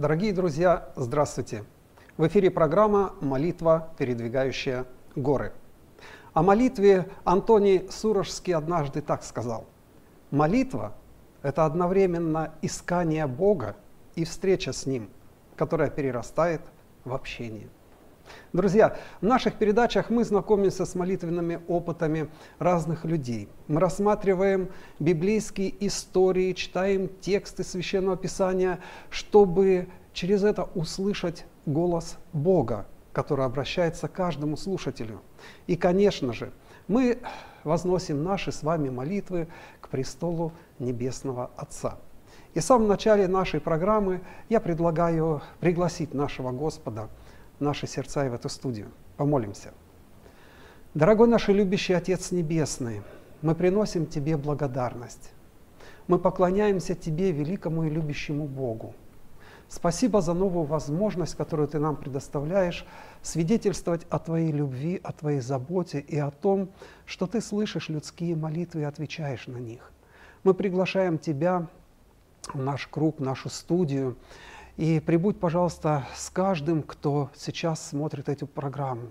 Дорогие друзья, здравствуйте! В эфире программа «Молитва, передвигающая горы». О молитве Антоний Сурожский однажды так сказал. Молитва – это одновременно искание Бога и встреча с Ним, которая перерастает в общение. Друзья, в наших передачах мы знакомимся с молитвенными опытами разных людей. Мы рассматриваем библейские истории, читаем тексты Священного Писания, чтобы через это услышать голос Бога, который обращается к каждому слушателю. И, конечно же, мы возносим наши с вами молитвы к престолу Небесного Отца. И в самом начале нашей программы я предлагаю пригласить нашего Господа – наши сердца и в эту студию. Помолимся. Дорогой наш и любящий Отец Небесный, мы приносим Тебе благодарность. Мы поклоняемся Тебе, великому и любящему Богу. Спасибо за новую возможность, которую Ты нам предоставляешь, свидетельствовать о Твоей любви, о Твоей заботе и о том, что Ты слышишь людские молитвы и отвечаешь на них. Мы приглашаем Тебя в наш круг, в нашу студию, и прибудь, пожалуйста, с каждым, кто сейчас смотрит эту программу.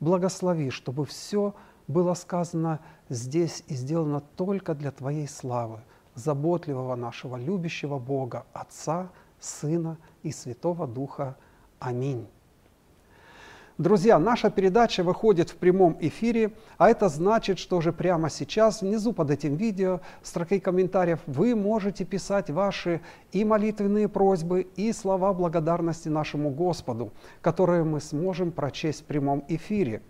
благослови, чтобы все было сказано здесь и сделано только для Твоей славы, заботливого нашего любящего Бога, Отца, Сына и Святого Духа. Аминь. Друзья, наша передача выходит в прямом эфире, а это значит, что уже прямо сейчас, внизу под этим видео, в строке комментариев, вы можете писать ваши и молитвенные просьбы, и слова благодарности нашему Господу, которые мы сможем прочесть в прямом эфире.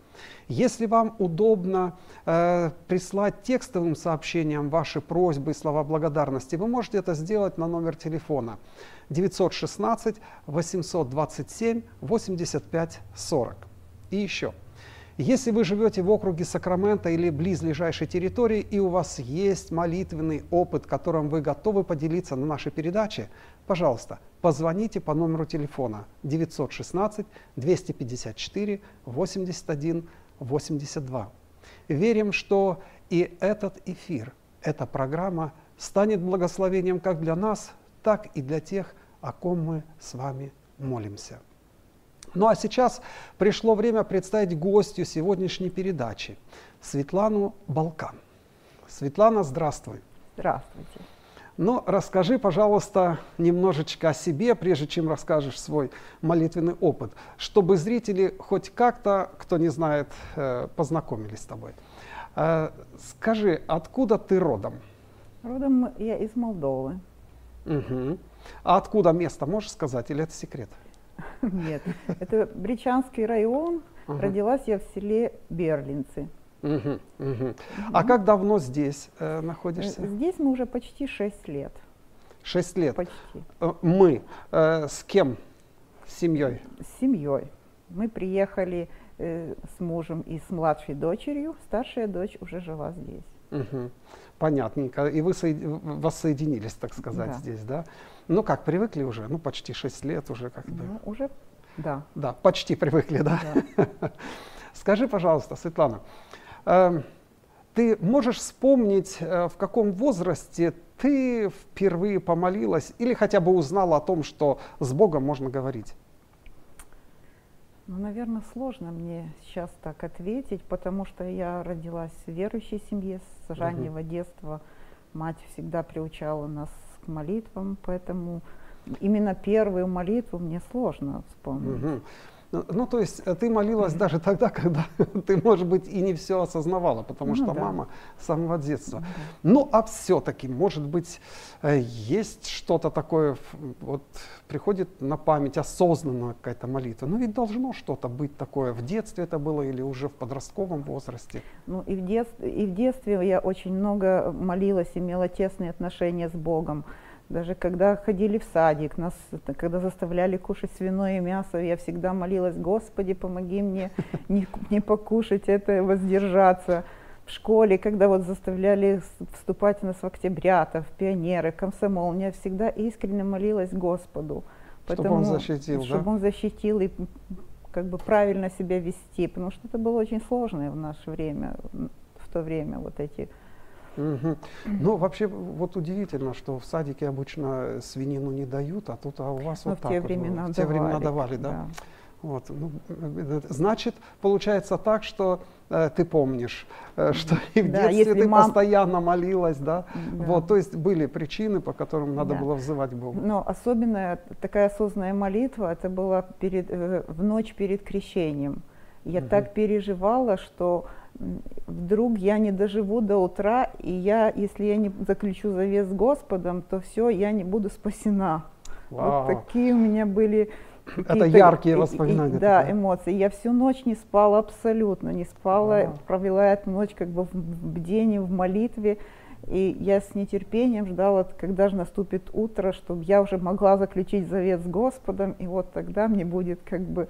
Если вам удобно э, прислать текстовым сообщением ваши просьбы и слова благодарности, вы можете это сделать на номер телефона 916 827 85 40. И еще, если вы живете в округе Сакрамента или близлежащей территории, и у вас есть молитвенный опыт, которым вы готовы поделиться на нашей передаче, пожалуйста, позвоните по номеру телефона 916 254 81 82. Верим, что и этот эфир, эта программа станет благословением как для нас, так и для тех, о ком мы с вами молимся. Ну а сейчас пришло время представить гостью сегодняшней передачи, Светлану Балкан. Светлана, здравствуй. Здравствуйте. Ну, расскажи, пожалуйста, немножечко о себе, прежде чем расскажешь свой молитвенный опыт, чтобы зрители хоть как-то, кто не знает, э, познакомились с тобой. Э, скажи, откуда ты родом? Родом я из Молдовы. Угу. А откуда место, можешь сказать, или это секрет? Нет, это Бричанский район. Родилась я в селе Берлинцы. Угу, угу. А как давно здесь э, находишься? Здесь мы уже почти 6 лет. Шесть лет. Почти. Э, Мы э, с кем? С семьей? С семьей. Мы приехали э, с мужем и с младшей дочерью. Старшая дочь уже жила здесь. Угу. Понятненько. И вы соед- воссоединились, так сказать, Да. здесь, да? Ну как, привыкли уже? Ну, почти 6 лет уже как бы. Ну, уже, да. Да, почти привыкли, да? да. Скажи, пожалуйста, Светлана, ты можешь вспомнить, э, в каком возрасте ты впервые помолилась или хотя бы узнала о том, что с Богом можно говорить? Ну, наверное, сложно мне сейчас так ответить, потому что я родилась в верующей семье с раннего детства. Мать всегда приучала нас к молитвам, поэтому именно первую молитву мне сложно вспомнить. Мгм. Ну, ну, то есть э, ты молилась даже тогда, когда ты, может быть, и не все осознавала, потому Ну что да. мама с самого детства. Ну, а все-таки, может быть, э, есть что-то такое, вот приходит на память осознанно какая-то молитва. Ну, ведь должно что-то быть такое. В детстве это было или уже в подростковом возрасте? Ну и в, дет- и в детстве я очень много молилась, имела тесные отношения с Богом. Даже когда ходили в садик, нас, когда заставляли кушать свиное мясо, я всегда молилась, Господи, помоги мне не, не покушать это, воздержаться. В школе, когда вот заставляли вступать нас в октябрята, в пионеры, комсомол, я всегда искренне молилась Господу. Чтобы он защитил, да? Чтобы он защитил и как бы правильно себя вести, потому что это было очень сложное в наше время, в то время вот эти Мгм. Ну, вообще, вот удивительно, что в садике обычно свинину не дают, а тут а у вас Ну, вот в так те вот, времена в те времена давали, да? да. Вот, ну, э, значит, получается так, что э, ты помнишь, э, что и в Да, детстве ты мам- постоянно молилась, да? Да. Вот, то есть были причины, по которым надо Да. было взывать к Богу. Но особенная такая осознанная молитва, это была перед, э, в ночь перед крещением. Я Мгм. так переживала, что вдруг я не доживу до утра, и я, если я не заключу завет с Господом, то все, я не буду спасена. Вау. Вот такие у меня были Это яркие и- и- воспоминания. да, эмоции. Я всю ночь не спала абсолютно, не спала, Вау. провела эту ночь как бы в в бдении, в молитве. И я с нетерпением ждала, когда же наступит утро, чтобы я уже могла заключить завет с Господом, и вот тогда мне будет как бы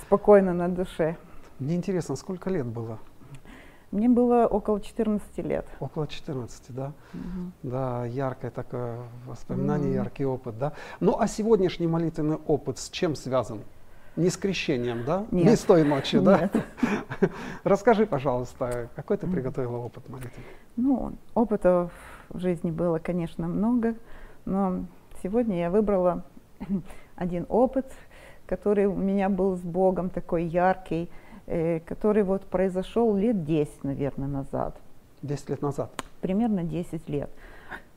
спокойно на душе. Мне интересно, сколько лет было? Мне было около 14 лет. Около 14, да? Мгм. Да, яркое такое воспоминание, Мгм. яркий опыт, да? Ну, а сегодняшний молитвенный опыт с чем связан? Не с крещением, да? Не Нет. с той ночи, да? Нет. Расскажи, пожалуйста, какой ты приготовила опыт молитвы? Ну, опыта в жизни было, конечно, много, но сегодня я выбрала один опыт, который у меня был с Богом такой яркий. Э, который вот произошел лет 10, наверное, назад. 10 лет назад? Примерно 10 лет.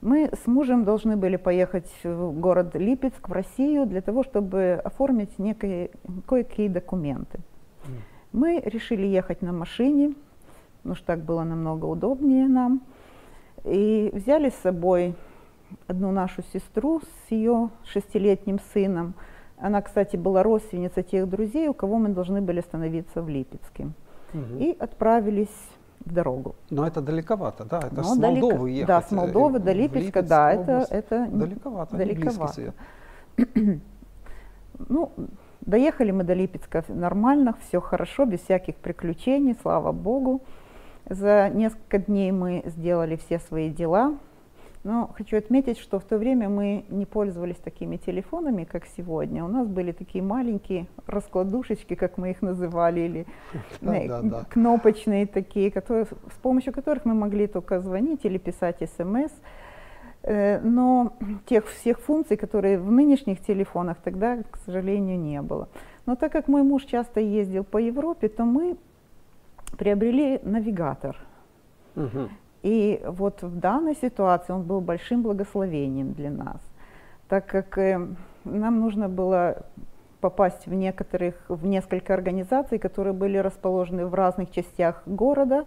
Мы с мужем должны были поехать в город Липецк, в Россию, для того, чтобы оформить некие, кое-какие документы. Mm. Мы решили ехать на машине, потому что так было намного удобнее нам. И взяли с собой одну нашу сестру с ее шестилетним сыном. Она, кстати, была родственница тех друзей, у кого мы должны были остановиться в Липецке. Угу. И отправились в дорогу. Но это далековато, да? Это Но с Молдовы далеко, ехать. Да, с Молдовы до Липецка, Липецк, да, это, это далековато, далековато. ну, доехали мы до Липецка нормально, все хорошо, без всяких приключений, слава Богу. За несколько дней мы сделали все свои дела, но хочу отметить, что в то время мы не пользовались такими телефонами, как сегодня. У нас были такие маленькие раскладушечки, как мы их называли, или да, да, да. кнопочные такие, которые, с помощью которых мы могли только звонить или писать смс. Э, но тех всех функций, которые в нынешних телефонах тогда, к сожалению, не было. Но так как мой муж часто ездил по Европе, то мы приобрели навигатор. Угу. И вот в данной ситуации он был большим благословением для нас, так как э, нам нужно было попасть в некоторых, в несколько организаций, которые были расположены в разных частях города,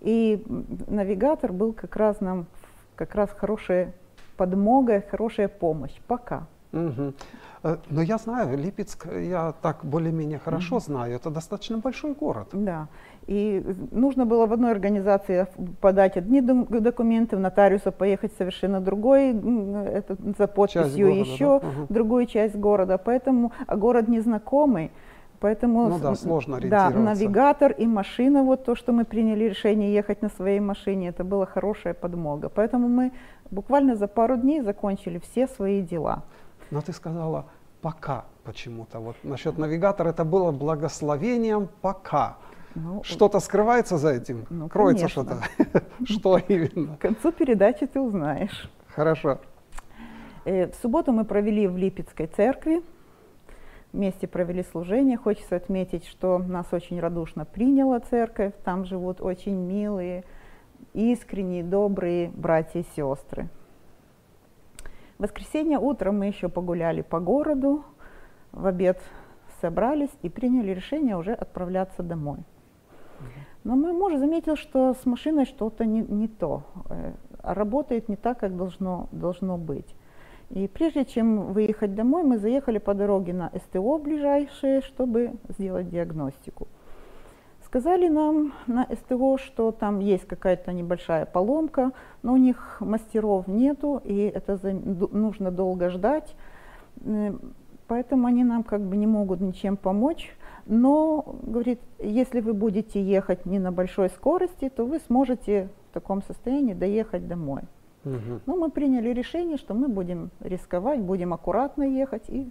и навигатор был как раз нам как раз хорошая подмога, хорошая помощь. Пока. Угу. Но я знаю, Липецк, я так более-менее хорошо угу. знаю, это достаточно большой город. Да. И нужно было в одной организации подать одни документы, в нотариуса поехать совершенно другой, это, за подписью города, еще да? угу. другую часть города. Поэтому, а город незнакомый, Поэтому ну да, сложно Да, навигатор и машина, вот то, что мы приняли решение ехать на своей машине, это была хорошая подмога. Поэтому мы буквально за пару дней закончили все свои дела. Но ты сказала пока почему-то. Вот насчет навигатора это было благословением пока. Ну, что-то скрывается за этим? Ну, Кроется что-то? Что именно? К концу передачи ты узнаешь. Хорошо. Э, в субботу мы провели в Липецкой церкви. Вместе провели служение. Хочется отметить, что нас очень радушно приняла церковь. Там живут очень милые, искренние, добрые братья и сестры. В воскресенье утром мы еще погуляли по городу. В обед собрались и приняли решение уже отправляться домой. Но мой муж заметил, что с машиной что-то не, не то, э, работает не так, как должно, должно быть. И прежде чем выехать домой, мы заехали по дороге на СТО ближайшее, чтобы сделать диагностику. Сказали нам на СТО, что там есть какая-то небольшая поломка, но у них мастеров нету, и это нужно долго ждать. Поэтому они нам как бы не могут ничем помочь. Но, говорит, если вы будете ехать не на большой скорости, то вы сможете в таком состоянии доехать домой. Угу. Ну, мы приняли решение, что мы будем рисковать, будем аккуратно ехать и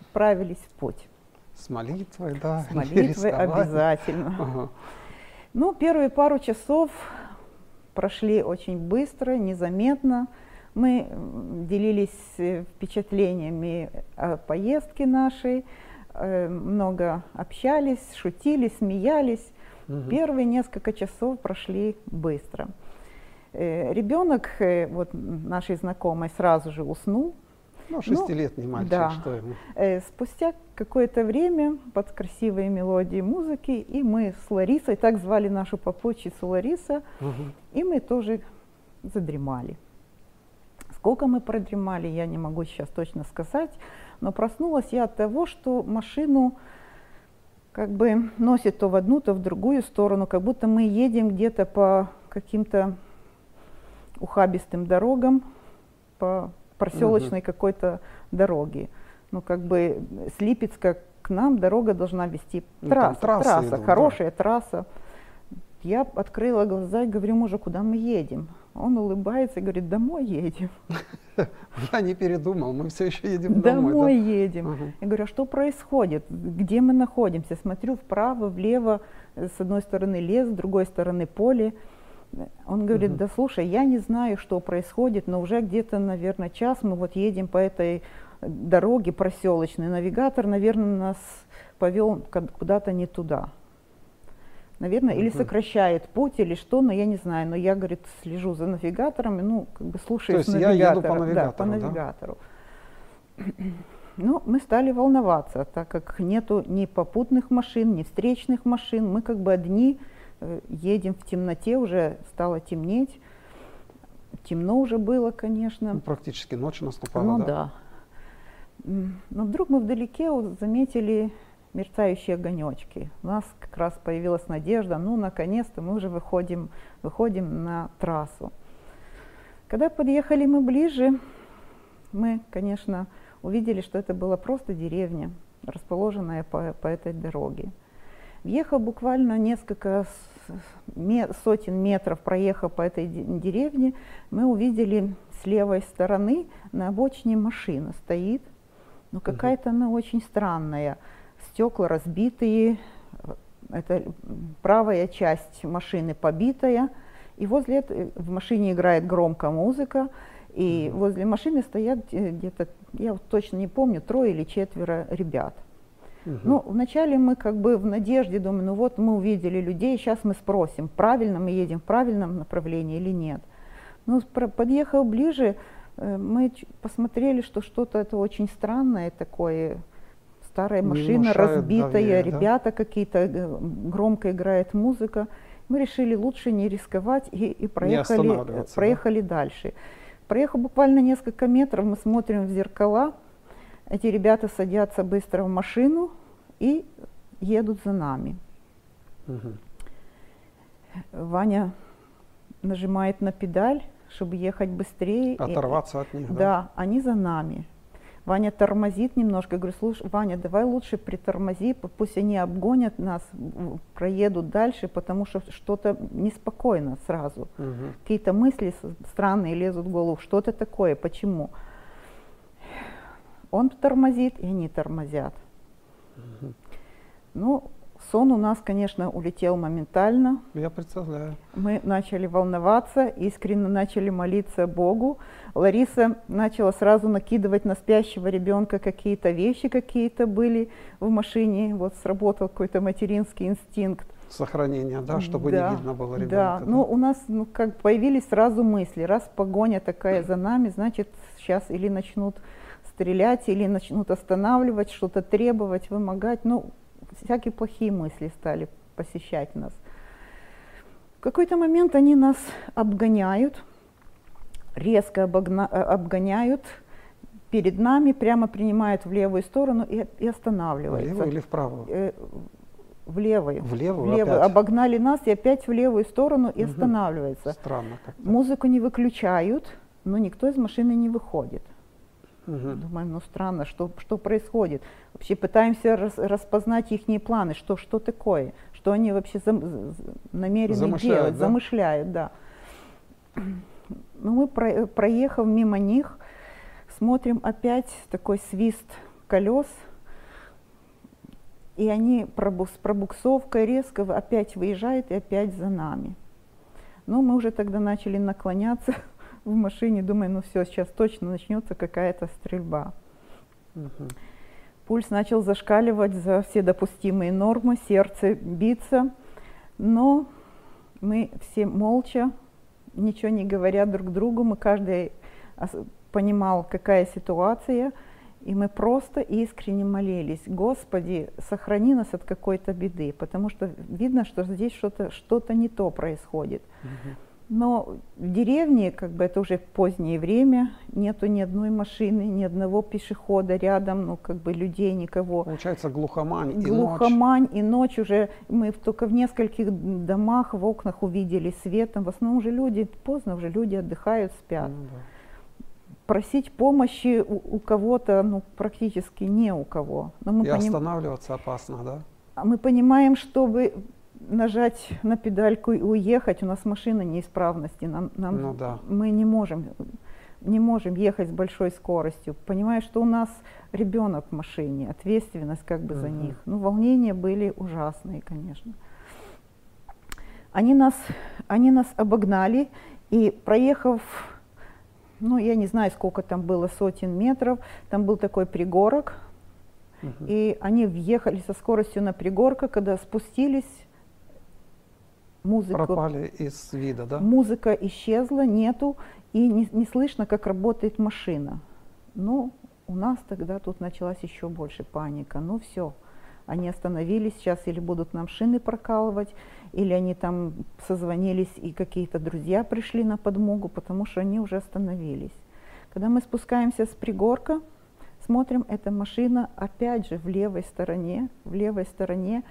отправились в путь. С молитвой, да. С молитвой обязательно. Ага. Ну, первые пару часов прошли очень быстро, незаметно. Мы делились э, впечатлениями о поездке нашей, Э, много общались, шутили, смеялись. Угу. Первые несколько часов прошли быстро. Э, ребенок, вот нашей знакомой, сразу же уснул. Ну, ну шестилетний ну, мальчик, да. что ему? Спустя какое-то время под красивые мелодии музыки, и мы с Ларисой, так звали нашу попутчицу Лариса, угу. и мы тоже задремали. Сколько мы продремали, я не могу сейчас точно сказать, но проснулась я от того, что машину как бы носит то в одну, то в другую сторону, как будто мы едем где-то по каким-то ухабистым дорогам, по проселочной угу. какой-то дороге. Ну, как бы с Липецка к нам дорога должна вести ну, трасса, трасса, идут, хорошая да. трасса. Я открыла глаза и говорю мужу, куда мы едем? Он улыбается и говорит, домой едем. Я не передумал, мы все еще едем домой. Домой да? едем. Угу. Я говорю, а что происходит? Где мы находимся? Смотрю вправо, влево, с одной стороны лес, с другой стороны поле. Он говорит, угу. да слушай, я не знаю, что происходит, но уже где-то, наверное, час мы вот едем по этой дороге проселочной. Навигатор, наверное, нас повел куда-то не туда. Наверное, или сокращает путь, или что, но я не знаю. Но я, говорит, слежу за навигатором, и, ну, как бы слушаюсь То есть я еду по навигатора. Да, по навигатору, да? навигатору. Ну, мы стали волноваться, так как нету ни попутных машин, ни встречных машин. Мы как бы одни э, едем в темноте, уже стало темнеть. Темно уже было, конечно. Ну, практически ночь наступала, Ну да? да. Но вдруг мы вдалеке заметили мерцающие огонечки. У нас как раз появилась надежда, ну наконец-то мы уже выходим, выходим на трассу. Когда подъехали мы ближе, мы, конечно, увидели, что это была просто деревня, расположенная по, по этой дороге. Въехав буквально несколько сотен метров, проехав по этой де- деревне, мы увидели с левой стороны на обочине машина стоит, но какая-то она очень странная. Стекла разбитые, э, это правая часть машины побитая, и возле в машине играет громко музыка, и возле машины стоят э, где-то, я вот точно не помню, трое или четверо ребят. Мгм. Ну, вначале мы как бы в надежде думаем, ну вот мы увидели людей, сейчас мы спросим, правильно мы едем в правильном направлении или нет. Ну, подъехав ближе, э, мы посмотрели, что что-то это очень странное такое, старая машина, внушает разбитая, доверия, да? ребята какие-то, э, громко играет музыка. Мы решили лучше не рисковать и, и проехали, э, останавливаться, да? проехали дальше. Проехав буквально несколько метров, мы смотрим в зеркала, эти ребята садятся быстро в машину и едут за нами. Мгм. Ваня нажимает на педаль, чтобы ехать быстрее. и- Оторваться от них, да? да, они за нами. Ваня тормозит немножко. Я говорю, слушай, Ваня, давай лучше притормози, пусть они обгонят нас, проедут дальше, потому что что-то неспокойно сразу. Мгм. Какие-то мысли странные лезут в голову. Что-то такое, почему? Он тормозит, и они тормозят. Мгм. Ну, сон у нас, конечно, улетел моментально. Я представляю. Мы начали волноваться, искренне начали молиться Богу. Лариса начала сразу накидывать на спящего ребенка какие-то вещи, какие-то были в машине. Вот сработал какой-то материнский инстинкт. Сохранение, да, чтобы Да, не видно было ребенка. Да, ну у нас ну, как появились сразу мысли, раз погоня такая за нами, значит сейчас или начнут стрелять, или начнут останавливать, что-то требовать, вымогать. Ну, всякие плохие мысли стали посещать нас. В какой-то момент они нас обгоняют, резко обогна- э, обгоняют перед нами, прямо принимают в левую сторону и, и останавливаются. Влево или вправо? Э, в левую. В левую В левую. опять? Обогнали нас и опять в левую сторону и Мгм. останавливается. Странно как-то. Музыку не выключают, но никто из машины не выходит. Мгм. Думаем, ну странно, что, что происходит. Вообще пытаемся рас- распознать их планы, что, что такое, что они вообще зам- намерены Замышляют, делать, да? замышляют, да. Ну, мы, про- проехав мимо них, смотрим опять такой свист колес, и они с пробуксовкой резко опять выезжают и опять за нами. Ну, мы уже тогда начали наклоняться в машине, думаю, ну все, сейчас точно начнется какая-то стрельба. Мгм. Пульс начал зашкаливать за все допустимые нормы, сердце биться, но мы все молча, ничего не говоря друг другу, мы каждый понимал, какая ситуация, и мы просто искренне молились, Господи, сохрани нас от какой-то беды, потому что видно, что здесь что-то что не то происходит. Мгм. Но в деревне, как бы это уже позднее время, нету ни одной машины, ни одного пешехода рядом, ну как бы людей никого. Получается глухомань и ночь. Глухомань и ночь уже мы только в нескольких домах в окнах увидели светом. В основном уже люди поздно уже люди отдыхают, спят. Ну да. Просить помощи у, у кого-то, ну практически не у кого. Но мы И поним- останавливаться опасно, да? а мы понимаем, чтобы нажать на педальку и уехать, у нас машина неисправности, нам, нам- Ну да. мы не можем, не можем ехать с большой скоростью. Понимая, что у нас ребенок в машине, ответственность как бы за Мгм. них. Ну, волнения были ужасные, конечно. Они нас, они нас обогнали, и проехав, ну, я не знаю, сколько там было, сотен метров, там был такой пригорок, и они въехали со скоростью на пригорка, когда спустились, музыку. Пропали из вида, да? Музыка исчезла, нету, и не, не слышно, как работает машина. Ну, у нас тогда тут началась еще больше паника. Ну все, они остановились сейчас или будут нам шины прокалывать, или они там созвонились и какие-то друзья пришли на подмогу, потому что они уже остановились. Когда мы спускаемся с пригорка, смотрим, эта машина опять же в левой стороне, в левой стороне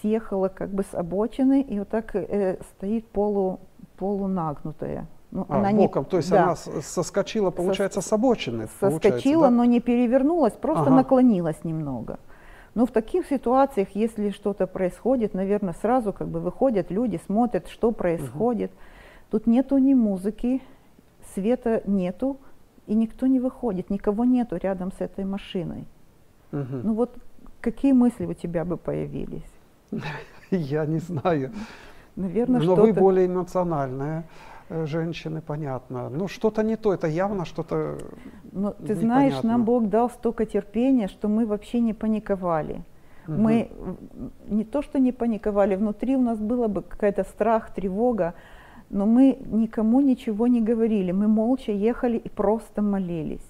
съехала как бы с обочины и вот так э, стоит полу, полунагнутая. Ну, а, она боком, не, то есть да. она соскочила, получается, Сос, с обочины. Соскочила, да? но не перевернулась, просто ага. наклонилась немного. Но в таких ситуациях, если что-то происходит, наверное, сразу как бы выходят люди, смотрят, что происходит. Угу. Тут нету ни музыки, света нету, и никто не выходит, никого нету рядом с этой машиной. Угу. Ну вот какие мысли у тебя бы появились? Я не знаю. Наверное, Но вы более эмоциональная э, женщины, понятно. Ну, что-то не то, это явно что-то Но ты знаешь, нам Бог дал столько терпения, что мы вообще не паниковали. Угу. Мы не то, что не паниковали, внутри у нас было бы какая-то страх, тревога, но мы никому ничего не говорили, мы молча ехали и просто молились.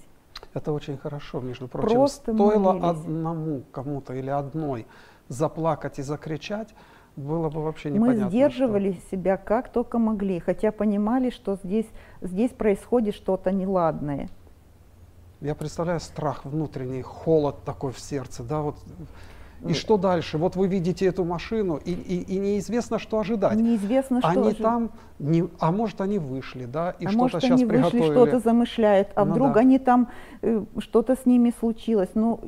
Это очень хорошо, между прочим. Просто Стоило молились. одному кому-то или одной заплакать и закричать, было бы вообще непонятно. Мы сдерживали что. себя как только могли, хотя понимали, что здесь, здесь происходит что-то неладное. Я представляю страх внутренний, холод такой в сердце, да, вот и что дальше? Вот вы видите эту машину, и, и, и неизвестно, что ожидать. Неизвестно, что Они ожидать. там, не, а может, они вышли, да, и а что-то сейчас они приготовили. вышли, что-то замышляют, а ну, вдруг да. они там, э, что-то с ними случилось. Ну,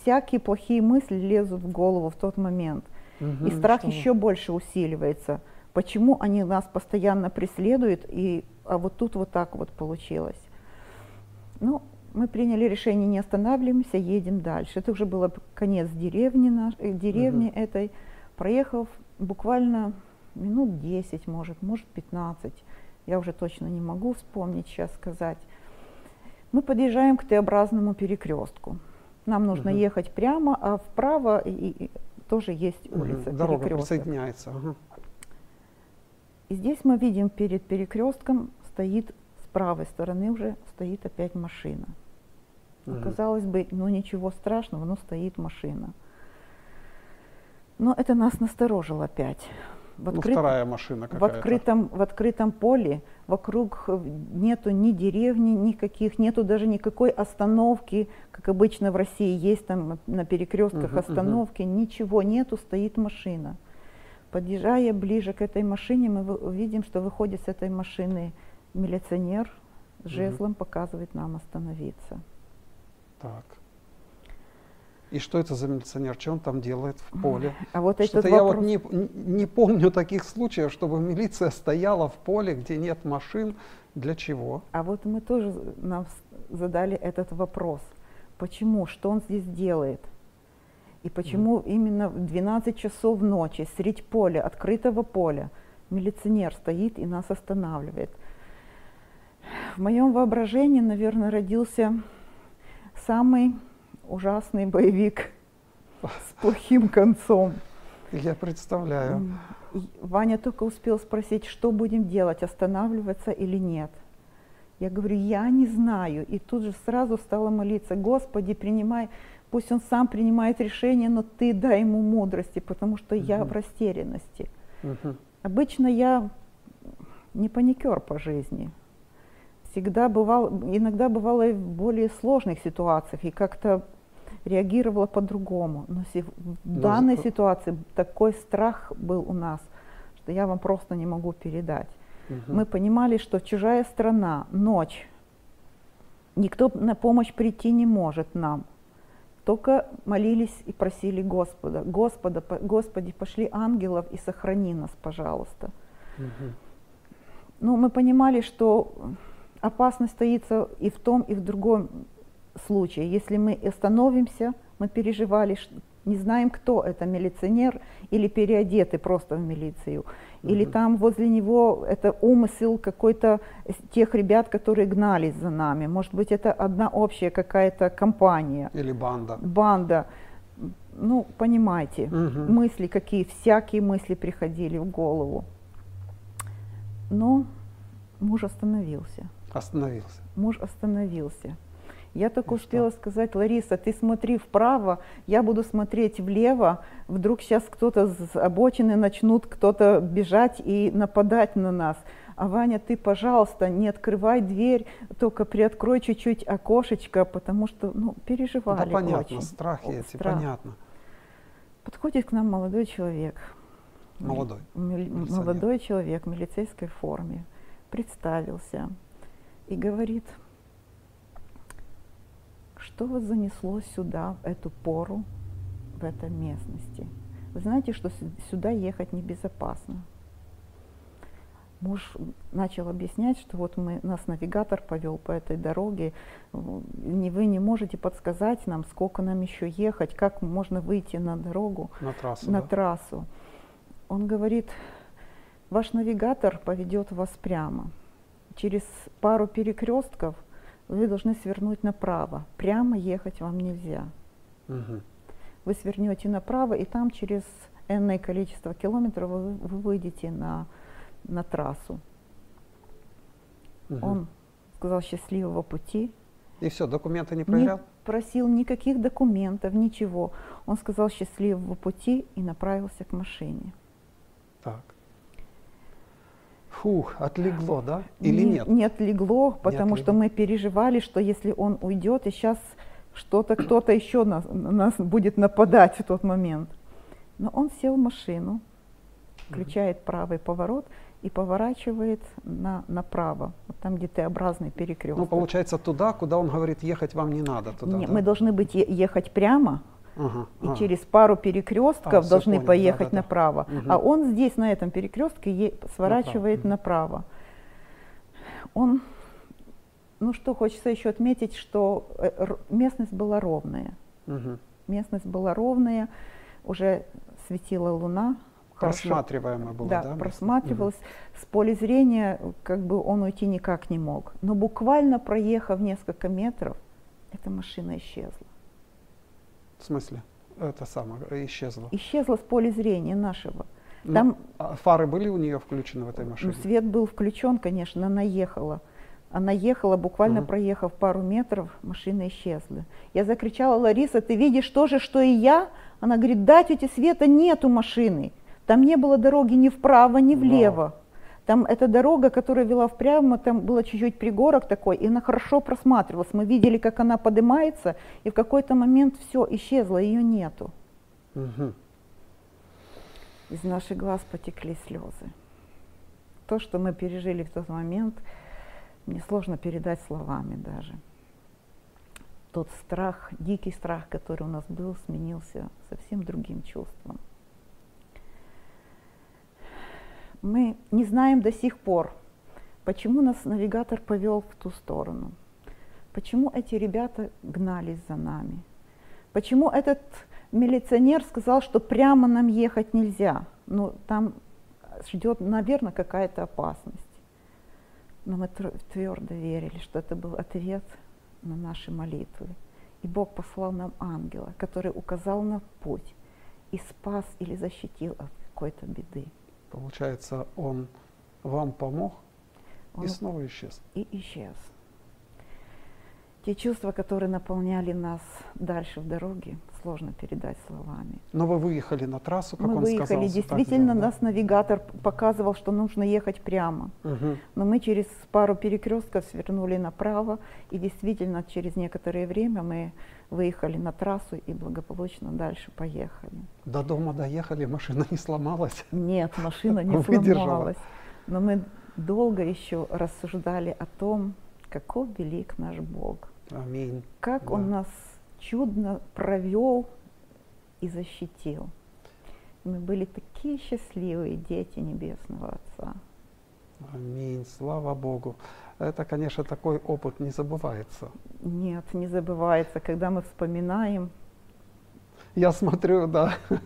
всякие плохие мысли лезут в голову в тот момент. Угу, и страх что? еще больше усиливается. Почему они нас постоянно преследуют, и, а вот тут вот так вот получилось. Ну, мы приняли решение не останавливаемся, едем дальше. Это уже был конец деревни, наш, э, деревни угу. этой. Проехав буквально минут 10, может, может 15, я уже точно не могу вспомнить сейчас сказать. Мы подъезжаем к Т-образному перекрестку. Нам нужно угу. ехать прямо, а вправо и, и, тоже есть улица. Угу. Дорога присоединяется. Угу. И здесь мы видим перед перекрестком стоит с правой стороны уже стоит опять машина. Угу. Казалось бы, ну ничего страшного, но стоит машина. Но это нас насторожило опять. В открыт... ну, вторая машина какая-то. В открытом, в открытом поле вокруг нету ни деревни никаких, нету даже никакой остановки, как обычно в России есть там на перекрестках угу, остановки, угу. ничего нету, стоит машина. Подъезжая ближе к этой машине, мы видим, что выходит с этой машины милиционер с жезлом, угу. показывает нам остановиться. Так. И что это за милиционер? Что он там делает в поле? А вот Что-то я вот не, не помню таких случаев, чтобы милиция стояла в поле, где нет машин. Для чего? А вот мы тоже нам задали этот вопрос. Почему? Что он здесь делает? И почему mm. именно в 12 часов ночи, средь поля, открытого поля, милиционер стоит и нас останавливает? В моем воображении, наверное, родился самый ужасный боевик с плохим концом. Я представляю. Ваня только успел спросить, что будем делать, останавливаться или нет. Я говорю, я не знаю. И тут же сразу стала молиться, Господи, принимай, пусть он сам принимает решение, но ты дай ему мудрости, потому что угу. я в растерянности. Угу. Обычно я не паникер по жизни всегда бывал, иногда бывало и в более сложных ситуациях, и как-то реагировала по-другому. Но в ну, данной ситуации такой страх был у нас, что я вам просто не могу передать. Угу. Мы понимали, что чужая страна, ночь, никто на помощь прийти не может нам. Только молились и просили Господа, Господа, Господи, пошли ангелов и сохрани нас, пожалуйста. Угу. Ну, мы понимали, что опасность таится и в том, и в другом случае. Если мы остановимся, мы переживали, не знаем, кто это, милиционер или переодетый просто в милицию, или там возле него это умысел какой-то тех ребят, которые гнались за нами. Может быть, это одна общая какая-то компания. Или банда. Банда. Ну, понимаете, угу. мысли какие, всякие мысли приходили в голову. Но муж остановился. Остановился. Муж остановился. Я только успела сказать, Лариса, ты смотри вправо, я буду смотреть влево. Вдруг сейчас кто-то с обочины начнут кто-то бежать и нападать на нас. А Ваня, ты, пожалуйста, не открывай дверь, только приоткрой чуть-чуть окошечко, потому что, ну, переживали Да понятно, очень. страхи эти, Страх. понятно. Подходит к нам молодой человек. Молодой, Мили- молодой человек в милицейской форме. Представился и говорит, что вас занесло сюда, в эту пору, в этой местности? Вы знаете, что сю- сюда ехать небезопасно. Муж начал объяснять, что вот мы, нас навигатор повел по этой дороге, не, вы не можете подсказать нам, сколько нам еще ехать, как можно выйти на дорогу На трассу, на да? трассу. Он говорит, ваш навигатор поведет вас прямо. Через пару перекрестков вы должны свернуть направо. Прямо ехать вам нельзя. Мгм. Вы свернете направо, и там через энное количество километров вы, вы выйдете на, на трассу. Мгм. Он сказал счастливого пути, И все, документы не не проверял? просил никаких документов, ничего. Он сказал счастливого пути и направился к машине. Так. Фух, отлегло, да? Или Не- нет? Не отлегло, потому что отлегло. мы переживали, что если он уйдет, и сейчас что-то, кто-то еще нас, на нас будет нападать в тот момент. Но он сел в машину, включает правый поворот и поворачивает на, направо, вот там, где Т-образный перекресток. Ну, получается, туда, куда он говорит, ехать вам не надо. Туда, Не, да? Мы должны быть е- ехать прямо, Ага, и ага. через пару перекрестков А, должны понял, поехать да-да-да. направо. Мгм. А он здесь, на этом перекрестке, е- сворачивает Мгм. направо. Он, ну что хочется еще отметить, что э, р- местность была ровная. Мгм. Местность была ровная, уже светила луна. хорошо- Просматриваемое было, да? да, место? просматривалось. С поля зрения как бы он уйти никак не мог. Но буквально проехав несколько метров, эта машина исчезла. В смысле? Это самое, исчезло. Исчезла с поля зрения нашего. Ну, Там а фары были у нее включены в этой Ну, машине? свет был включен, конечно, она ехала. Она ехала, буквально Мгм. проехав пару метров, машина исчезла. Я закричала, Лариса, ты видишь то же, что и я? Она говорит, да, тетя Света, нету машины. Там не было дороги ни вправо, ни влево. Там эта дорога, которая вела впрямо, там было чуть-чуть пригорок такой, и она хорошо просматривалась. Мы видели, как она поднимается, и в какой-то момент все исчезло, ее нету. Мгм. Из наших глаз потекли слезы. То, что мы пережили в тот момент, мне сложно передать словами даже. Тот страх, дикий страх, который у нас был, сменился совсем другим чувством. Мы не знаем до сих пор, почему нас навигатор повел в ту сторону, почему эти ребята гнались за нами, почему этот милиционер сказал, что прямо нам ехать нельзя. Ну, там ждет, наверное, какая-то опасность. Но мы твердо верили, что это был ответ на наши молитвы. И Бог послал нам ангела, который указал нам путь и спас или защитил от какой-то беды. Получается, он вам помог Он и снова исчез. и исчез. Те чувства, которые наполняли нас дальше в дороге, сложно передать словами. Но вы выехали на трассу, как мы он выехали, сказал. действительно, нас навигатор показывал, что нужно ехать прямо. Мгм. Но мы через пару перекрестков свернули направо, и действительно через некоторое время мы выехали на трассу и благополучно дальше поехали. До дома доехали, машина не сломалась. Нет, машина не Выдержала. сломалась. Но мы долго еще рассуждали о том, каков велик наш Бог, Аминь. как Да. Он нас чудно провел и защитил. Мы были такие счастливые дети Небесного Отца. Аминь. Слава Богу. Это, конечно, такой опыт не забывается. Нет, не забывается, когда мы вспоминаем, Я смотрю, да, Да.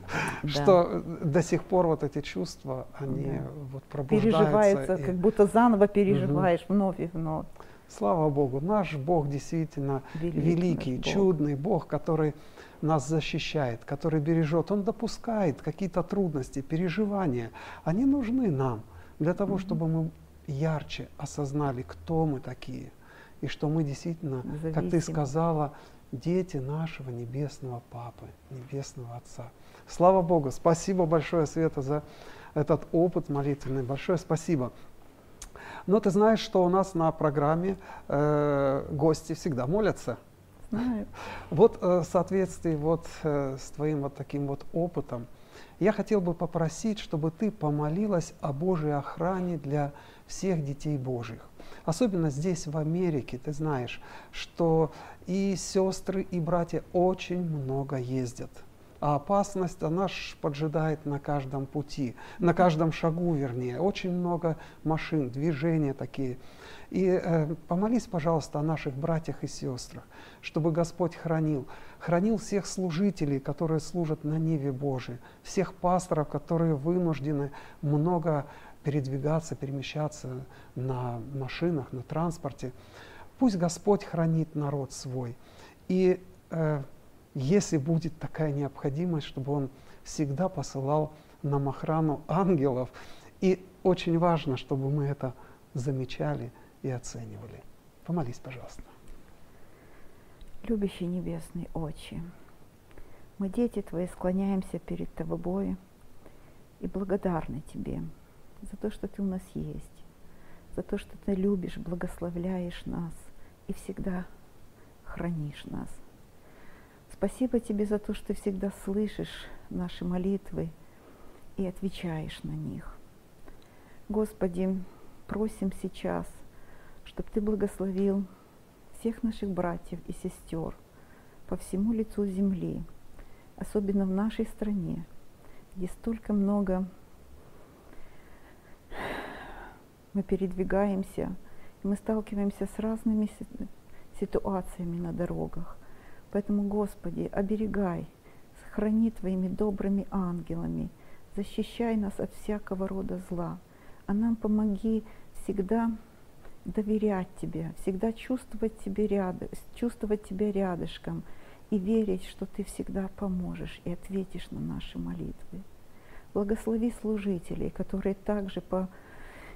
что до сих пор вот эти чувства, они Да. вот пробуждаются. переживается, и- как будто заново переживаешь вновь и вновь. Слава Богу, наш Бог действительно Велик великий, Бог. чудный Бог, который нас защищает, который бережет. Он допускает какие-то трудности, переживания. Они нужны нам для того, чтобы мы ярче осознали, кто мы такие, и что мы действительно, как ты сказала, дети нашего небесного Папы, небесного Отца. Слава Богу, спасибо большое, Света, за этот опыт молитвенный. Большое спасибо. Но ты знаешь, что у нас на программе э, гости всегда молятся. Знаю. Вот э, в соответствии вот э, с твоим вот таким вот опытом, я хотел бы попросить, чтобы ты помолилась о Божьей охране для всех детей Божьих. Особенно здесь, в Америке, ты знаешь, что и сестры, и братья очень много ездят. А опасность, она ж поджидает на каждом пути, на каждом шагу, вернее. Очень много машин, движения такие. И э, помолись, пожалуйста, о наших братьях и сестрах, чтобы Господь хранил. Хранил всех служителей, которые служат на Неве Божией, всех пасторов, которые вынуждены много передвигаться, перемещаться на машинах, на транспорте. Пусть Господь хранит народ свой. И э, если будет такая необходимость, чтобы Он всегда посылал нам охрану ангелов. И очень важно, чтобы мы это замечали и оценивали. Помолись, пожалуйста. Любящий Небесный Отче, мы, дети Твои, склоняемся перед Тобой и благодарны Тебе за то, что Ты у нас есть, за то, что Ты любишь, благословляешь нас и всегда хранишь нас. Спасибо Тебе за то, что Ты всегда слышишь наши молитвы и отвечаешь на них. Господи, просим сейчас, чтобы Ты благословил всех наших братьев и сестер по всему лицу земли, особенно в нашей стране, где столько много мы передвигаемся, и мы сталкиваемся с разными си- ситуациями на дорогах. Поэтому, Господи, оберегай, сохрани Твоими добрыми ангелами, защищай нас от всякого рода зла, а нам помоги всегда доверять Тебе, всегда чувствовать, тебе ряд, чувствовать Тебя рядышком и верить, что Ты всегда поможешь и ответишь на наши молитвы. Благослови служителей, которые также по,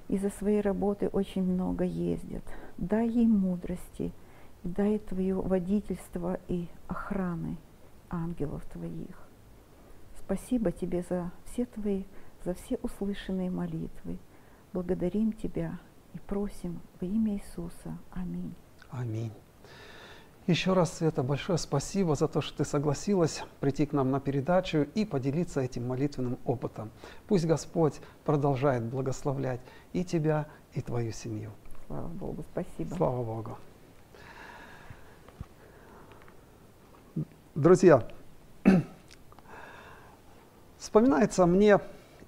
из-за своей работы очень много ездят. Дай им мудрости, дай Твое водительство и охраны ангелов Твоих. Спасибо Тебе за все Твои, за все услышанные молитвы. Благодарим Тебя и просим во имя Иисуса. Аминь. Аминь. Еще раз, Света, большое спасибо за то, что ты согласилась прийти к нам на передачу и поделиться этим молитвенным опытом. Пусть Господь продолжает благословлять и тебя, и твою семью. Слава Богу, спасибо. Слава Богу. Друзья, вспоминается мне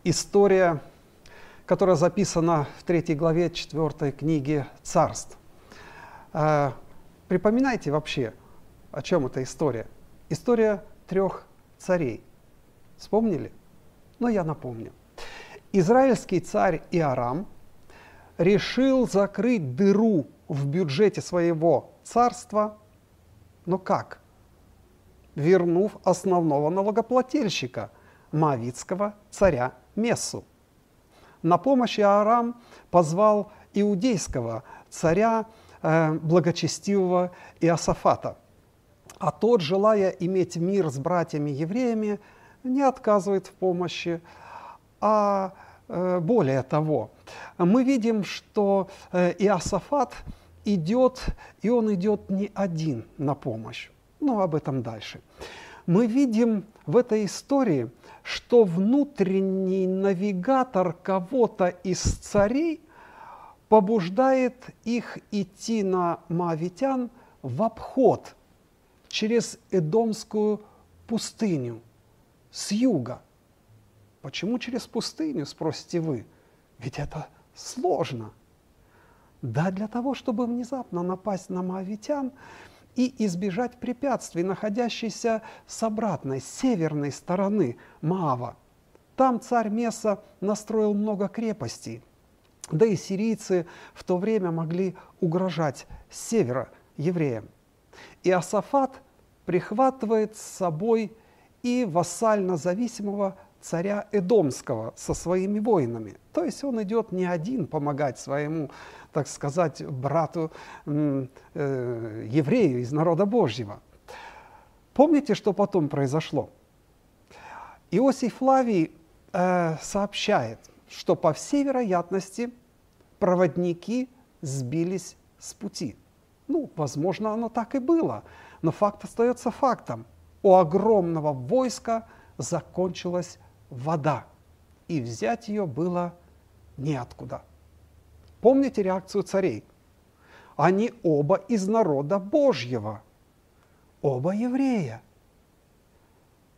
история, которая записана в третьей главе четвертой книги «Царств». Э, Припоминайте вообще, о чем эта история. История трех царей. Вспомнили? Но я напомню. Израильский царь Иорам решил закрыть дыру в бюджете своего царства. Но как? Вернув основного налогоплательщика, Моавитского царя Мессу. На помощь Иорам позвал иудейского царя э, благочестивого Иосафата. А тот, желая иметь мир с братьями-евреями, не отказывает в помощи, а э, более того, мы видим, что э, Иосафат идет, и он идет не один на помощь. Но об этом дальше. Мы видим в этой истории, что внутренний навигатор кого-то из царей побуждает их идти на Моавитян в обход через Эдомскую пустыню с юга. Почему через пустыню, спросите вы? Ведь это сложно. Да, для того, чтобы внезапно напасть на моавитян и избежать препятствий, находящихся с обратной, северной стороны Маава. Там царь Меса настроил много крепостей, да и сирийцы в то время могли угрожать с севера евреям. И Асафат прихватывает с собой и вассально зависимого царя Эдомского со своими воинами. То есть он идет не один помогать своему, так сказать, брату э, еврею из народа Божьего. Помните, что потом произошло? Иосиф Флавий э, сообщает, что по всей вероятности проводники сбились с пути. Ну, возможно, оно так и было, но факт остается фактом. У огромного войска закончилась вода, и взять ее было неоткуда. Помните реакцию царей? Они оба из народа Божьего, оба еврея.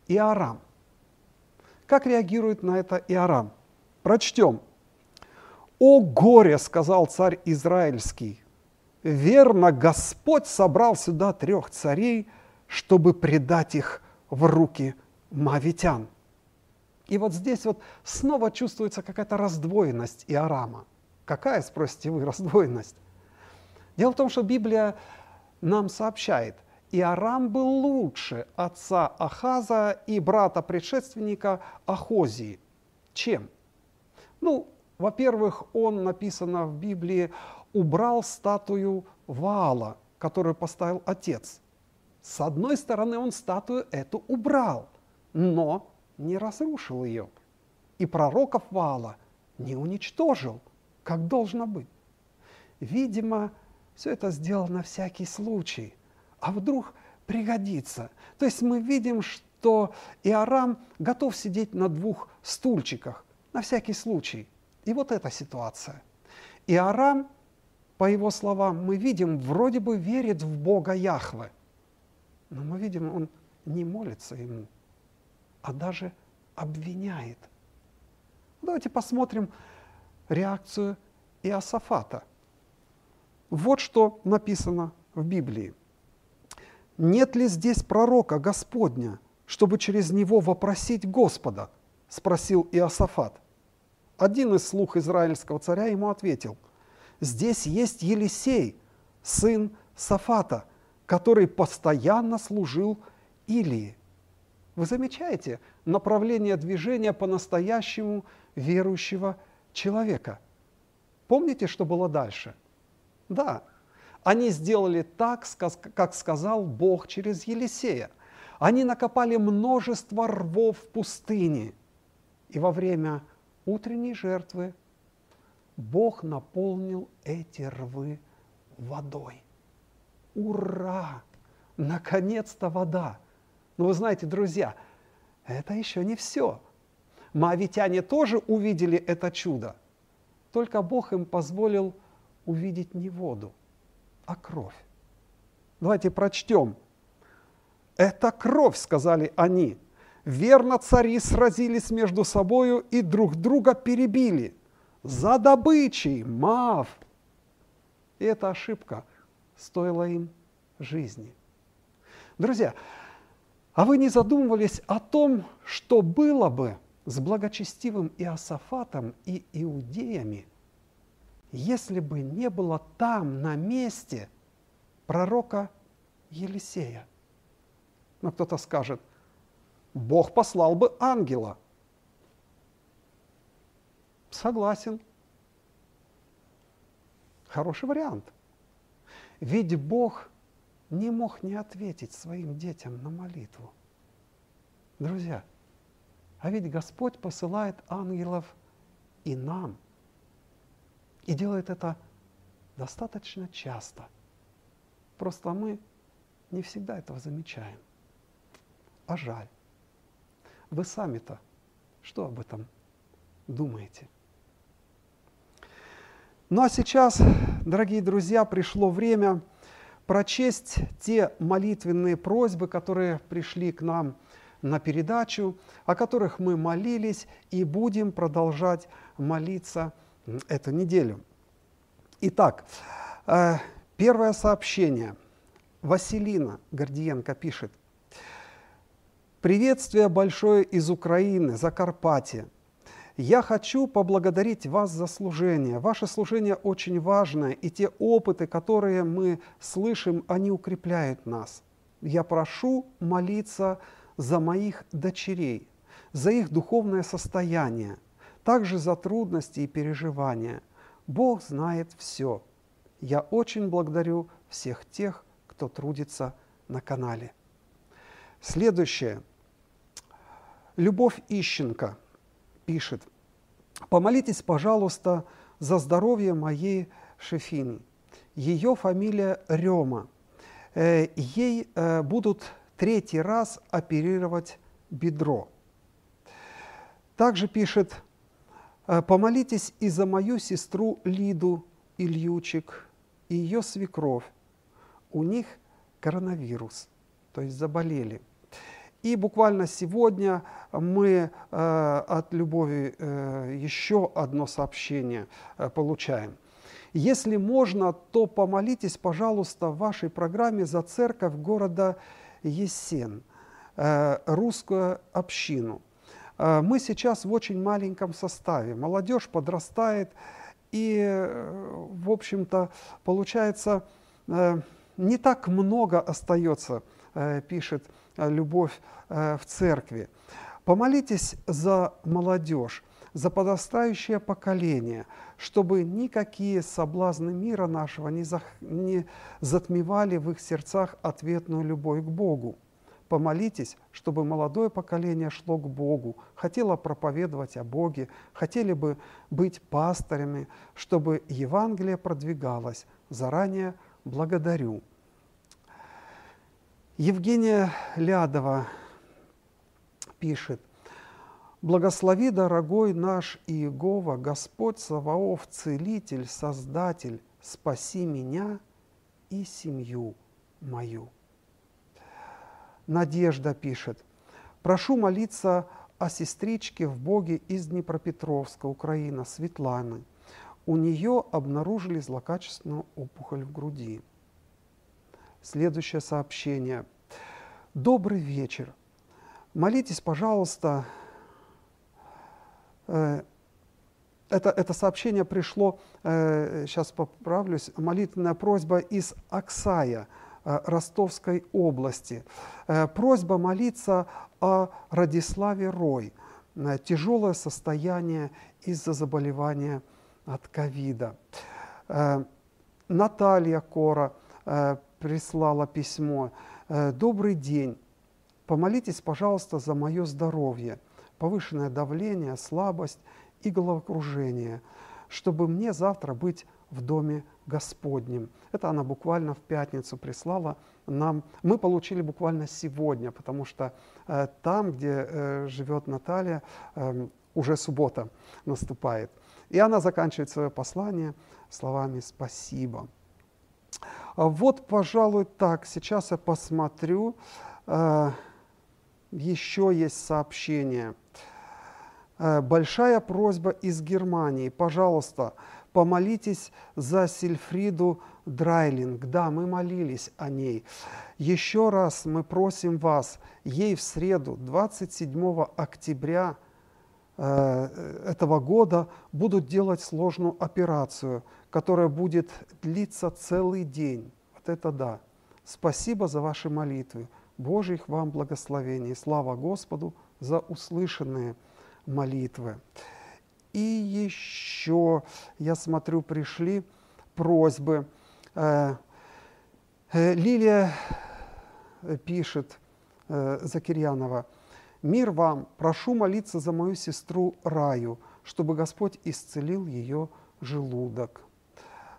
Иорам. Как реагирует на это Иорам? Прочтем. «О горе!» – сказал царь Израильский. «Верно, Господь собрал сюда трех царей, чтобы предать их в руки мавитян». И вот здесь вот снова чувствуется какая-то раздвоенность Иорама. Какая, спросите вы, раздвоенность? Дело в том, что Библия нам сообщает, Иорам был лучше отца Ахаза и брата-предшественника Ахозии. Чем? Ну, во-первых, он, написано в Библии, убрал статую Ваала, которую поставил отец. С одной стороны, он статую эту убрал, но не разрушил ее. И пророков Ваала не уничтожил, как должно быть. Видимо, все это сделал на всякий случай. А вдруг пригодится. То есть мы видим, что Иорам готов сидеть на двух стульчиках на всякий случай – и вот эта ситуация. И Арам, по его словам, мы видим, вроде бы верит в Бога Яхве. Но мы видим, он не молится ему, а даже обвиняет. Давайте посмотрим реакцию Иосафата. Вот что написано в Библии. «Нет ли здесь пророка Господня, чтобы через него вопросить Господа?» – спросил Иосафат. Один из слух израильского царя ему ответил, «Здесь есть Елисей, сын Сафата, который постоянно служил Илии». Вы замечаете направление движения по-настоящему верующего человека? Помните, что было дальше? Да, они сделали так, как сказал Бог через Елисея. Они накопали множество рвов в пустыне. И во время утренней жертвы Бог наполнил эти рвы водой. Ура! Наконец-то вода! Но вы знаете, друзья, это еще не все. Моавитяне тоже увидели это чудо. Только Бог им позволил увидеть не воду, а кровь. Давайте прочтем. «Это кровь», — сказали они, Верно, цари сразились между собою и друг друга перебили. За добычей, мав. И эта ошибка стоила им жизни. Друзья, а вы не задумывались о том, что было бы с благочестивым Иосафатом и иудеями, если бы не было там, на месте, пророка Елисея? Но кто-то скажет – Бог послал бы ангела. Согласен. Хороший вариант. Ведь Бог не мог не ответить своим детям на молитву. Друзья, а ведь Господь посылает ангелов и нам. И делает это достаточно часто. Просто мы не всегда этого замечаем. А жаль. Вы сами-то что об этом думаете? Ну а сейчас, дорогие друзья, пришло время прочесть те молитвенные просьбы, которые пришли к нам на передачу, о которых мы молились и будем продолжать молиться эту неделю. Итак, э, первое сообщение. Василина Гордиенко пишет – Приветствие большое из Украины, Закарпатья. Я хочу поблагодарить вас за служение. Ваше служение очень важное, и те опыты, которые мы слышим, они укрепляют нас. Я прошу молиться за моих дочерей, за их духовное состояние, также за трудности и переживания. Бог знает все. Я очень благодарю всех тех, кто трудится на канале. Следующее. Любовь Ищенко пишет. Помолитесь, пожалуйста, за здоровье моей Шефини. Ее фамилия Рема. Э, ей э, будут третий раз оперировать бедро. Также пишет, «Э, помолитесь и за мою сестру Лиду Ильючик и ее свекровь. У них коронавирус, то есть заболели. И буквально сегодня мы э, от Любови э, еще одно сообщение э, получаем. Если можно, то помолитесь, пожалуйста, в вашей программе за церковь города Есен, русскую общину. Мы сейчас в очень маленьком составе. Молодежь подрастает, и, в общем-то, получается, не так много остается, пишет любовь в церкви. Помолитесь за молодежь, за подрастающее поколение, чтобы никакие соблазны мира нашего не, не затмевали в их сердцах ответную любовь к Богу. Помолитесь, чтобы молодое поколение шло к Богу, хотело проповедовать о Боге, хотели бы быть пастырями, чтобы Евангелие продвигалось. Заранее благодарю. Евгения Лядова пишет, «Благослови, дорогой наш Иегова, Господь Саваоф, Целитель, Создатель, спаси меня и семью мою». Надежда пишет, «Прошу молиться о сестричке в Боге из Днепропетровска, Украина, Светланы. У нее обнаружили злокачественную опухоль в груди». Следующее сообщение. Добрый вечер. Молитесь, пожалуйста. Э, это, это сообщение пришло, сейчас э, поправлюсь, молитвенная просьба из Аксая – Э, Ростовской области. Просьба молиться о Радиславе Рой. Тяжелое состояние из-за заболевания от ковида. Наталья Кора прислала письмо. Добрый день. Помолитесь, пожалуйста, за мое здоровье, повышенное давление, слабость и головокружение, чтобы мне завтра быть в доме Господнем. Это она буквально в пятницу прислала нам. Мы получили буквально сегодня, потому что э, там, где э, живет Наталья, э, уже суббота наступает. И она заканчивает свое послание словами «Спасибо». Вот, пожалуй, так. Сейчас я посмотрю. Э, еще есть сообщение. Э, большая просьба из Германии. Пожалуйста, помолитесь за Сильфриду Драйлинг. Да, мы молились о ней. Еще раз мы просим вас, ей в среду, 27 октября этого года, будут делать сложную операцию, которая будет длиться целый день. Вот это да. Спасибо за ваши молитвы. Божьих вам благословений. Слава Господу за услышанные молитвы. И еще, я смотрю, пришли просьбы. Э, э, Лилия пишет, э, Закирьянова, «Мир вам, прошу молиться за мою сестру Раю, чтобы Господь исцелил ее желудок».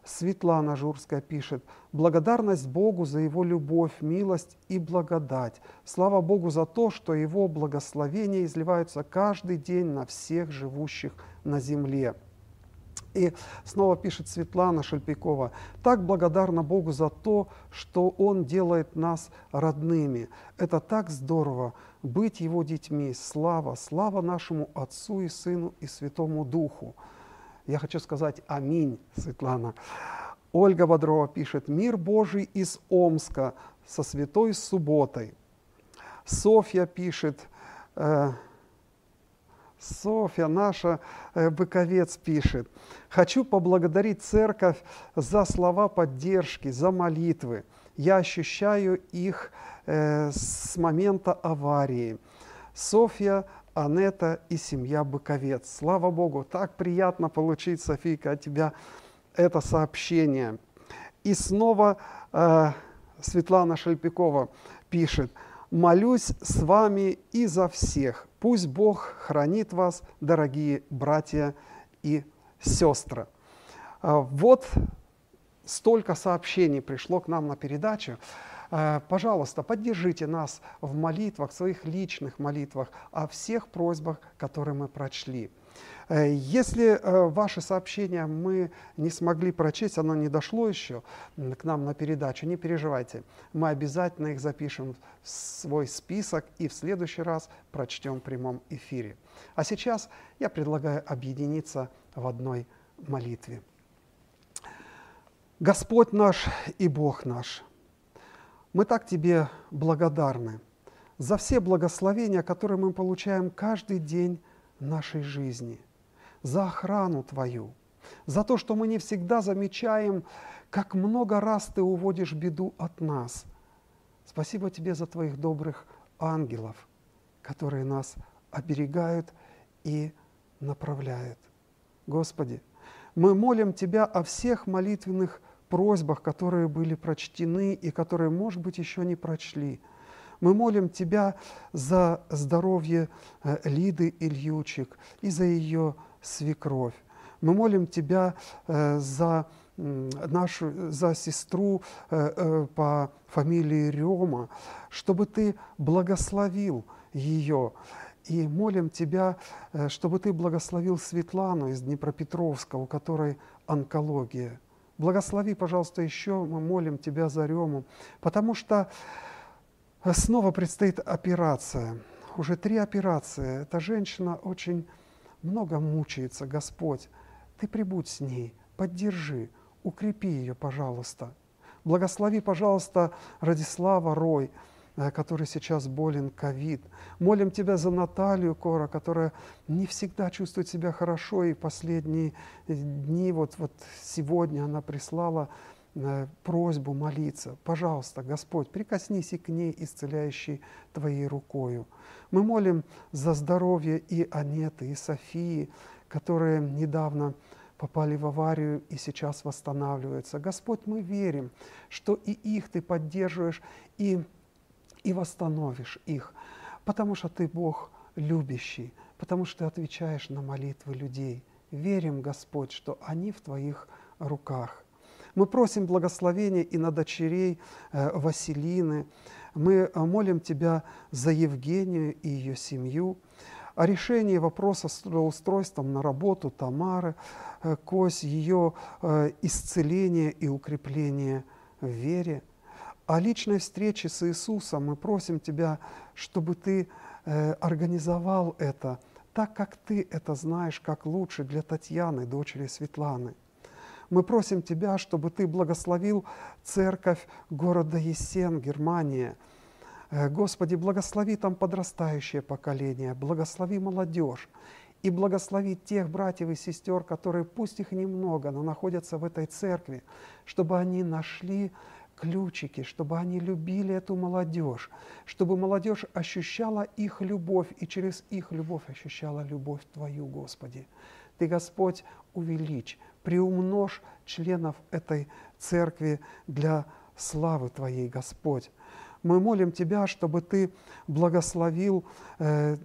Светлана Журская пишет, «Благодарность Богу за Его любовь, милость и благодать. Слава Богу за то, что Его благословения изливаются каждый день на всех живущих на земле». И снова пишет Светлана Шельпикова, «Так благодарна Богу за то, что Он делает нас родными. Это так здорово быть Его детьми. Слава, слава нашему Отцу и Сыну и Святому Духу». Я хочу сказать аминь, Светлана. Ольга Бодрова пишет, мир Божий из Омска со святой субботой. Софья пишет, э, Софья, наша э, Быковец пишет, хочу поблагодарить церковь за слова поддержки, за молитвы. Я ощущаю их э, с момента аварии. Софья Анета и семья Быковец. Слава Богу, так приятно получить, Софийка, от тебя это сообщение. И снова э, Светлана Шельпикова пишет, «Молюсь с вами и за всех. Пусть Бог хранит вас, дорогие братья и сестры». А, вот столько сообщений пришло к нам на передачу. Э, пожалуйста, поддержите нас в молитвах, в своих личных молитвах, о всех просьбах, которые мы прочли. Э, если э, ваши сообщения мы не смогли прочесть, оно не дошло еще к нам на передачу, не переживайте. Мы обязательно их запишем в свой список и в следующий раз прочтем в прямом эфире. А сейчас я предлагаю объединиться в одной молитве. Господь наш и Бог наш – мы так Тебе благодарны за все благословения, которые мы получаем каждый день нашей жизни, за охрану Твою, за то, что мы не всегда замечаем, как много раз Ты уводишь беду от нас. Спасибо Тебе за Твоих добрых ангелов, которые нас оберегают и направляют. Господи, мы молим Тебя о всех молитвенных просьбах, которые были прочтены и которые, может быть, еще не прочли. Мы молим Тебя за здоровье э, Лиды Ильючик и за ее свекровь. Мы молим Тебя э, за нашу, за сестру э, по фамилии Рема, чтобы Ты благословил ее. И молим Тебя, чтобы Ты благословил Светлану из Днепропетровска, у которой онкология – Благослови, пожалуйста, еще, мы молим Тебя за Рему, потому что снова предстоит операция. Уже три операции. Эта женщина очень много мучается, Господь. Ты прибудь с ней, поддержи, укрепи ее, пожалуйста. Благослови, пожалуйста, Радислава Рой, Э, который сейчас болен ковид. Молим Тебя за Наталью Кора, которая не всегда чувствует себя хорошо, и последние дни, вот, вот сегодня она прислала просьбу молиться. Пожалуйста, Господь, прикоснись и к ней, исцеляющей Твоей рукою. Мы молим за здоровье и Анеты, и Софии, которые недавно попали в аварию и сейчас восстанавливаются. Господь, мы верим, что и их Ты поддерживаешь, и и восстановишь их, потому что Ты Бог любящий, потому что Ты отвечаешь на молитвы людей. Верим, Господь, что они в Твоих руках. Мы просим благословения и на дочерей э, Василины. Мы э, молим Тебя за Евгению и ее семью, о решении вопроса с устройством на работу Тамары, э, Кось, ее исцеление и укрепление в вере – о личной встрече с Иисусом мы просим Тебя, чтобы Ты организовал это так, как Ты это знаешь, как лучше для Татьяны, дочери Светланы. Мы просим Тебя, чтобы Ты благословил церковь города Есен, Германия. Э, Господи, благослови там подрастающее поколение, благослови молодежь и благослови тех братьев и сестер, которые, пусть их немного, но находятся в этой церкви, чтобы они нашли ключики, чтобы они любили эту молодежь, чтобы молодежь ощущала их любовь и через их любовь ощущала любовь Твою, Господи. Ты, Господь, увеличь, приумножь членов этой церкви для славы Твоей, Господь. Мы молим Тебя, чтобы Ты благословил э,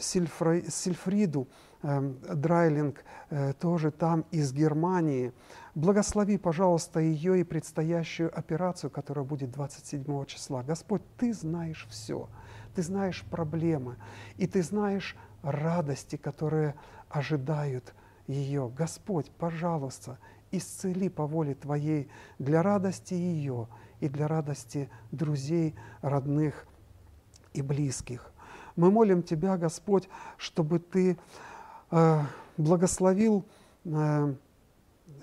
Сильфра, Сильфриду э, Драйлинг, э, тоже там из Германии. Благослови, пожалуйста, ее и предстоящую операцию, которая будет 27 числа. Господь, Ты знаешь все, Ты знаешь проблемы, и Ты знаешь радости, которые ожидают ее. Господь, пожалуйста, исцели по воле Твоей для радости ее и для радости друзей, родных и близких. Мы молим Тебя, Господь, чтобы Ты э, благословил э,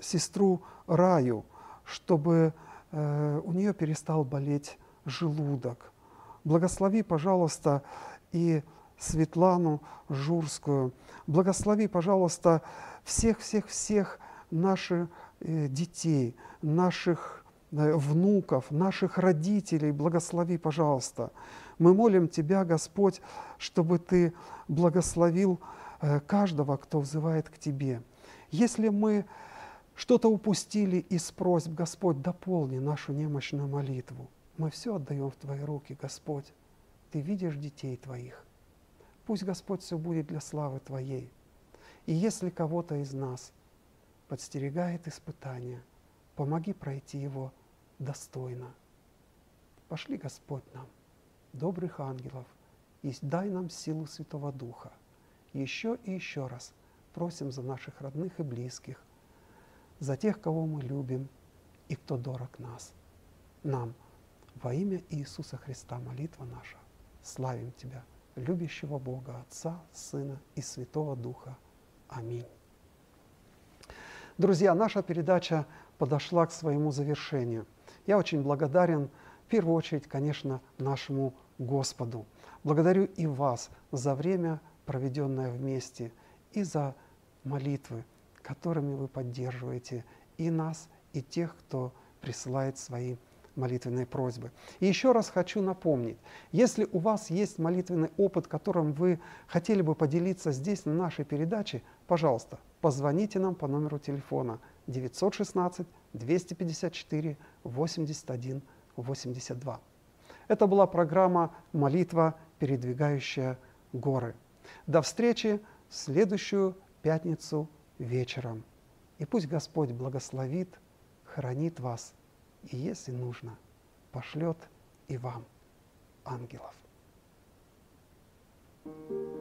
сестру Раю, чтобы э, у нее перестал болеть желудок. Благослови, пожалуйста, и Светлану Журскую. Благослови, пожалуйста, всех-всех-всех наших э, детей, наших внуков, наших родителей, благослови, пожалуйста. Мы молим Тебя, Господь, чтобы Ты благословил э, каждого, кто взывает к Тебе. Если мы что-то упустили из просьб, Господь, дополни нашу немощную молитву. Мы все отдаем в Твои руки, Господь. Ты видишь детей Твоих. Пусть, Господь, все будет для славы Твоей. И если кого-то из нас подстерегает испытание, помоги пройти его достойно. Пошли, Господь, нам, добрых ангелов, и дай нам силу Святого Духа. Еще и еще раз просим за наших родных и близких, за тех, кого мы любим и кто дорог нас. Нам во имя Иисуса Христа молитва наша. Славим Тебя, любящего Бога, Отца, Сына и Святого Духа. Аминь. Друзья, наша передача подошла к своему завершению. Я очень благодарен, в первую очередь, конечно, нашему Господу. Благодарю и вас за время, проведенное вместе, и за молитвы, которыми вы поддерживаете и нас, и тех, кто присылает свои молитвенные просьбы. И еще раз хочу напомнить, если у вас есть молитвенный опыт, которым вы хотели бы поделиться здесь, на нашей передаче, пожалуйста, позвоните нам по номеру телефона 916 254 81 82. Это была программа «Молитва, передвигающая горы». До встречи в следующую пятницу вечером. И пусть Господь благословит, хранит вас и, если нужно, пошлет и вам ангелов. thank you